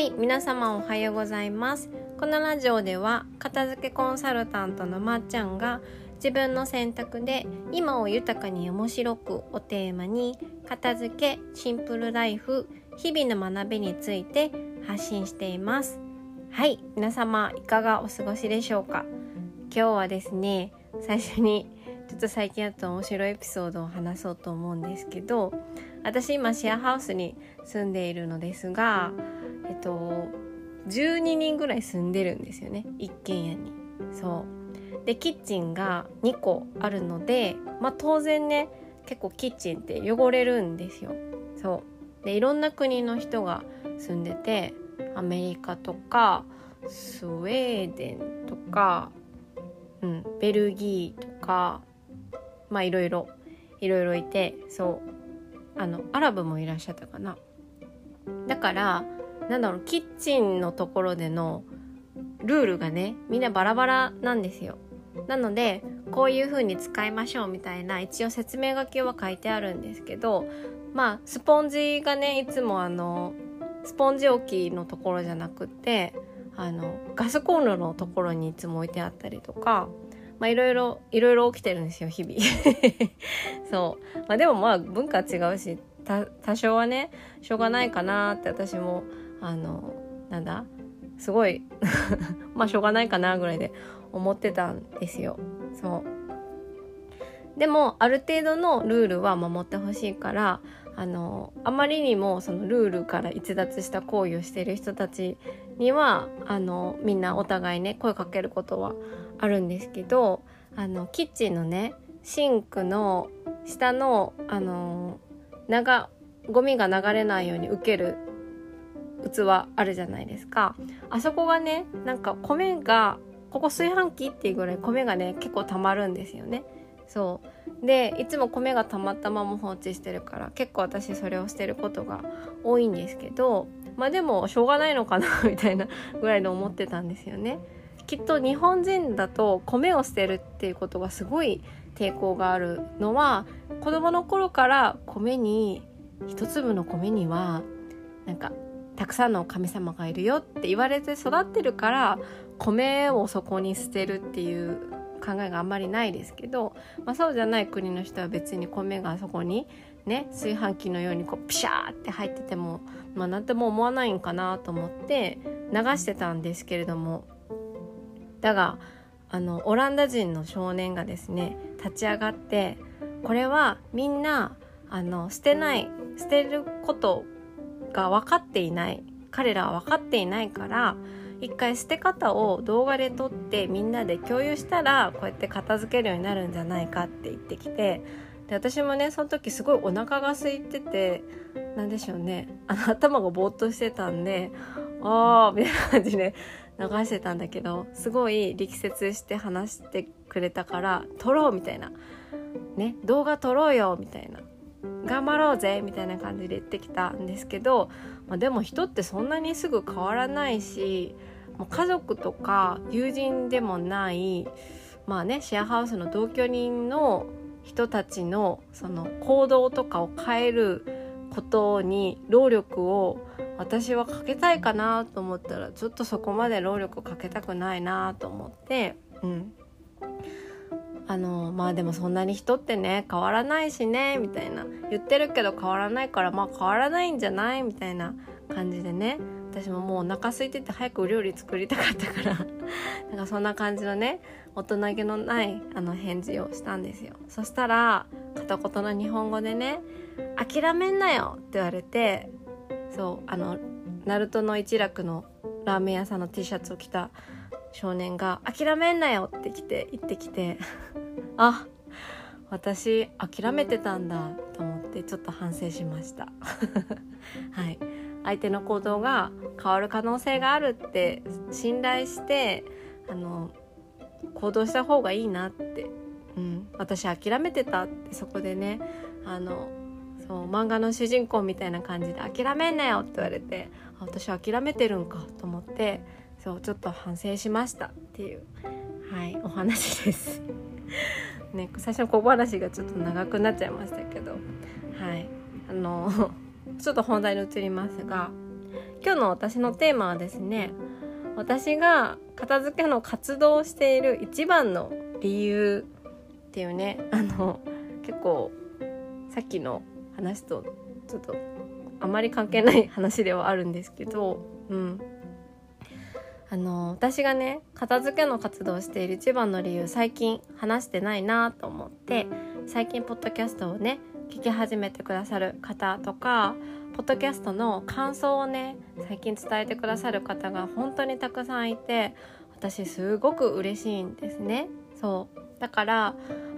はい皆様おはようございます。このラジオでは片付けコンサルタントのまっちゃんが自分の選択で今を豊かに面白くをテーマに片付けシンプルライフ日々の学びについて発信しています。はい皆様いかがお過ごしでしょうか？今日はですね最初にちょっと最近あった面白いエピソードを話そうと思うんですけど私今シェアハウスに住んでいるのですがえっと12人ぐらい住んでるんですよね。一軒家に。そう。でキッチンが2個あるのでまあ当然ね結構キッチンって汚れるんですよ。そう。でいろんな国の人が住んでてアメリカとかスウェーデンとか、うん、ベルギーとかまあいろいろいろいろいてそう。あのアラブもいらっしゃったかな。だからなんだろうキッチンのところでのルールがねみんなバラバラなんですよ。なのでこういう風に使いましょうみたいな一応説明書きは書いてあるんですけどまあスポンジがねいつもあのスポンジ置きのところじゃなくてあのガスコンロのところにいつも置いてあったりとかまあいろいろいろいろ起きてるんですよ日々。そう。まあでもまあ文化違うし多少はねしょうがないかなって私もあのなんだ？すごい。まあしょうがないかなぐらいで思ってたんですよ。そう。でもある程度のルールは守ってほしいからあのあまりにもそのルールから逸脱した行為をしている人たちにはあのみんなお互いね声かけることはあるんですけどあのキッチンのねシンクの下のあの長ゴミが流れないように受ける器あるじゃないですか。あそこがねなんか米がここ炊飯器っていうぐらい米がね結構たまるんですよね。そう。でいつも米がたまったまま放置してるから結構私それをしてることが多いんですけどまあでもしょうがないのかな みたいなぐらいで思ってたんですよね。きっと日本人だと米を捨てるっていうことがすごい抵抗があるのは子供の頃から米に一粒の米にはなんかたくさんの神様がいるよって言われて育ってるから米をそこに捨てるっていう考えがあんまりないですけど、まあ、そうじゃない国の人は別に米がそこにね炊飯器のようにこうピシャーって入ってても、まあ、何とも思わないんかなと思って流してたんですけれどもだがあのオランダ人の少年がですね立ち上がってこれはみんなあの捨てない捨てることが分かっていない彼らは分かっていないから一回捨て方を動画で撮ってみんなで共有したらこうやって片付けるようになるんじゃないかって言ってきてで私もねその時すごいお腹が空いてて何でしょうね。あの頭がぼーっとしてたんでああみたいな感じで流してたんだけどすごい力説して話してくれたから撮ろうみたいな。ね動画撮ろうよみたいな。頑張ろうぜみたいな感じで言ってきたんですけど、まあ、でも人ってそんなにすぐ変わらないしもう家族とか友人でもないまあねシェアハウスの同居人の人たちのその行動とかを変えることに労力を私はかけたいかなと思ったらちょっとそこまで労力かけたくないなと思ってうん。あのまあでもそんなに人ってね変わらないしねみたいな。言ってるけど変わらないからまあ変わらないんじゃない？みたいな感じでね。私ももうお腹空いてて早くお料理作りたかったから。なんかそんな感じのね大人げのないあの返事をしたんですよ。そしたら片言の日本語でね「諦めんなよ」って言われてそうあのナルトの一楽のラーメン屋さんの T シャツを着た少年が「諦めんなよ」って来て言ってきて。あ私諦めてたんだと思ってちょっと反省しました。はい。相手の行動が変わる可能性があるって信頼してあの行動した方がいいなって、うん、私諦めてたってそこでねあのそう漫画の主人公みたいな感じで「諦めんなよ」って言われて私諦めてるんかと思ってそうちょっと反省しましたっていうはいお話です。ね最初の小話がちょっと長くなっちゃいましたけど。はい。あの ちょっと本題に移りますが今日の私のテーマはですね私が片付けの活動をしている一番の理由っていうねあの結構さっきの話とちょっとあまり関係ない話ではあるんですけど、うん、あの私がね片付けの活動をしている一番の理由最近話してないなと思って最近ポッドキャストをね聞き始めてくださる方とかポッドキャストの感想をね最近伝えてくださる方が本当にたくさんいて私すごく嬉しいんですね。そう。だから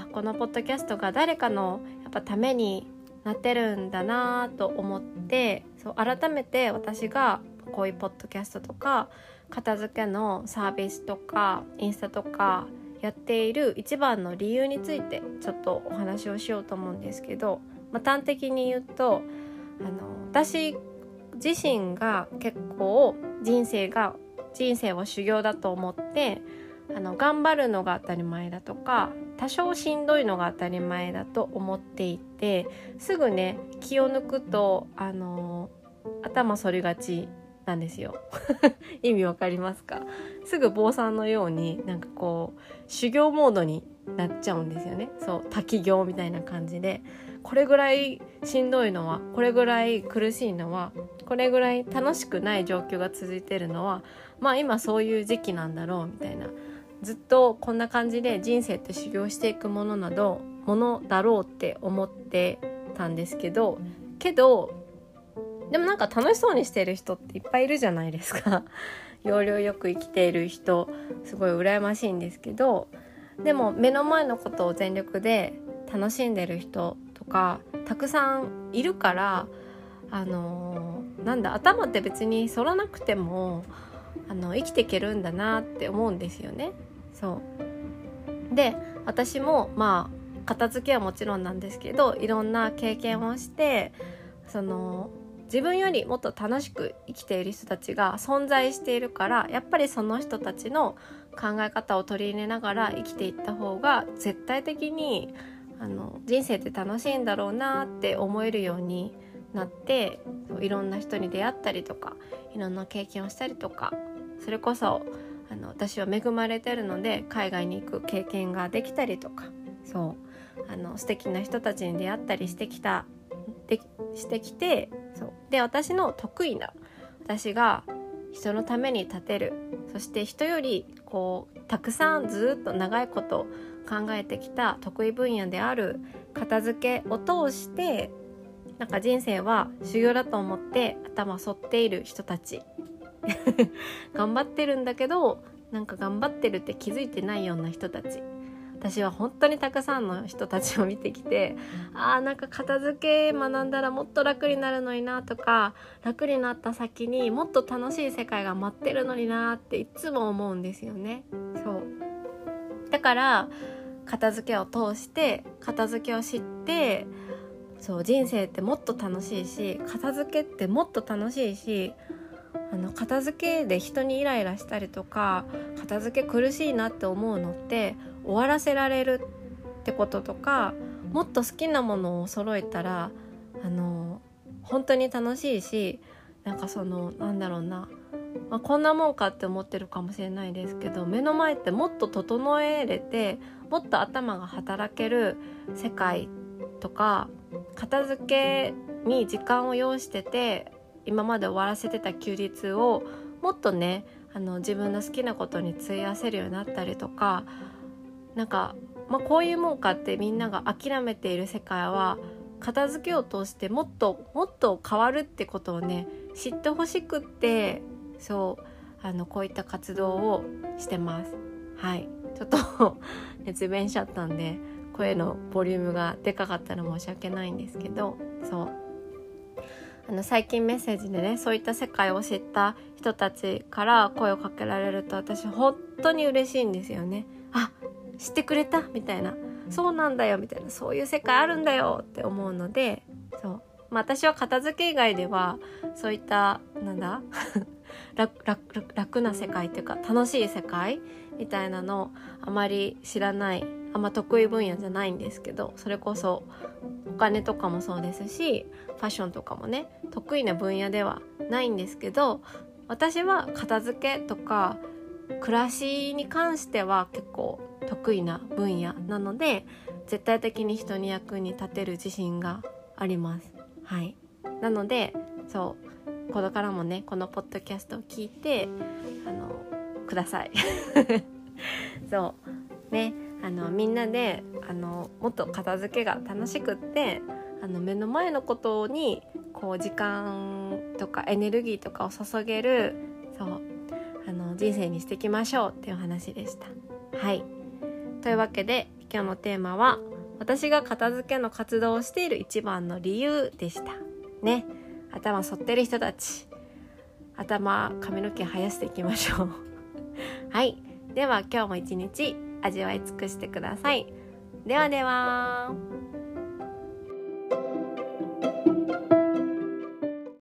あこのポッドキャストが誰かのやっぱためになってるんだなと思ってそう改めて私がこういうポッドキャストとか片付けのサービスとかインスタとかやっている一番の理由についてちょっとお話をしようと思うんですけど、まあ、端的に言うとあの私自身が結構人生が人生を修行だと思ってあの頑張るのが当たり前だとか多少しんどいのが当たり前だと思っていてすぐね気を抜くとあの頭反りがちなんですよ。意味わかりますか？すぐ坊さんのようになんかこう修行モードになっちゃうんですよね。そう滝行みたいな感じで。これぐらいしんどいのはこれぐらい苦しいのはこれぐらい楽しくない状況が続いてるのはまあ今そういう時期なんだろうみたいな。ずっとこんな感じで人生って修行していくものなどものだろうって思ってたんですけどけどでもなんか楽しそうにしてる人っていっぱいいるじゃないですか 要領よく生きている人すごい羨ましいんですけどでも目の前のことを全力で楽しんでる人とかたくさんいるからあのー、なんだ頭って別に反らなくてもあの生きていけるんだなって思うんですよね。そうで私もまあ片付けはもちろんなんですけどいろんな経験をしてその自分よりもっと楽しく生きている人たちが存在しているからやっぱりその人たちの考え方を取り入れながら生きていった方が絶対的にあの人生って楽しいんだろうなって思えるようになっていろんな人に出会ったりとかいろんな経験をしたりとかそれこそあの私は恵まれてるので海外に行く経験ができたりとかそうあの素敵な人たちに出会ったりしてきたでしてきてで私の得意な私が人のために立てるそして人よりこうたくさんずっと長いこと考えてきた得意分野である片付けを通してなんか人生は修行だと思って頭反っている人たち。頑張ってるんだけどなんか頑張ってるって気づいてないような人たち。私は本当にたくさんの人たちを見てきてあーなんか片付け学んだらもっと楽になるのになとか楽になった先にもっと楽しい世界が待ってるのになっていつも思うんですよね。そうだから片付けを通して片付けを知ってそう人生ってもっと楽しいし片付けってもっと楽しいしあの片付けで人にイライラしたりとか片付け苦しいなって思うのって終わらせられるってこととかもっと好きなものを揃えたらあの本当に楽しいしなんかそのなんだろうな、まあ、こんなもんかって思ってるかもしれないですけど目の前ってもっと整えれてもっと頭が働ける世界とか片付けに時間を要してて今まで終わらせてた休日をもっとねあの自分の好きなことに費やせるようになったりとかなんか、まあ、こういうもんかってみんなが諦めている世界は片付けを通してもっともっと変わるってことをね知ってほしくってそうあのこういった活動をしてます。はい。ちょっと 熱弁しちゃったんで声のボリュームがでかかったら申し訳ないんですけどそう。あの最近メッセージでねそういった世界を知った人たちから声をかけられると私本当に嬉しいんですよね。あ知ってくれた？みたいな。そうなんだよ。みたいな。そういう世界あるんだよって思うのでそう、まあ、私は片付け以外ではそういったなんだ？楽楽楽な世界っていうか楽しい世界みたいなのあまり知らないあんま得意分野じゃないんですけどそれこそお金とかもそうですしファッションとかもね得意な分野ではないんですけど私は片付けとか暮らしに関しては結構得意な分野なので絶対的に人に役に立てる自信があります。はい、なのでそうこれからもねこのポッドキャストを聞いてあのください。そうねあのみんなであのもっと片付けが楽しくってあの目の前のことにこう時間とかエネルギーとかを注げるそう人生にしていきましょうっていう話でした。はいというわけで今日のテーマは私が片付けの活動をしている一番の理由でした。ね頭反ってる人たち頭髪の毛生やしていきましょう。はいでは今日も一日味わい尽くしてください。ではでは。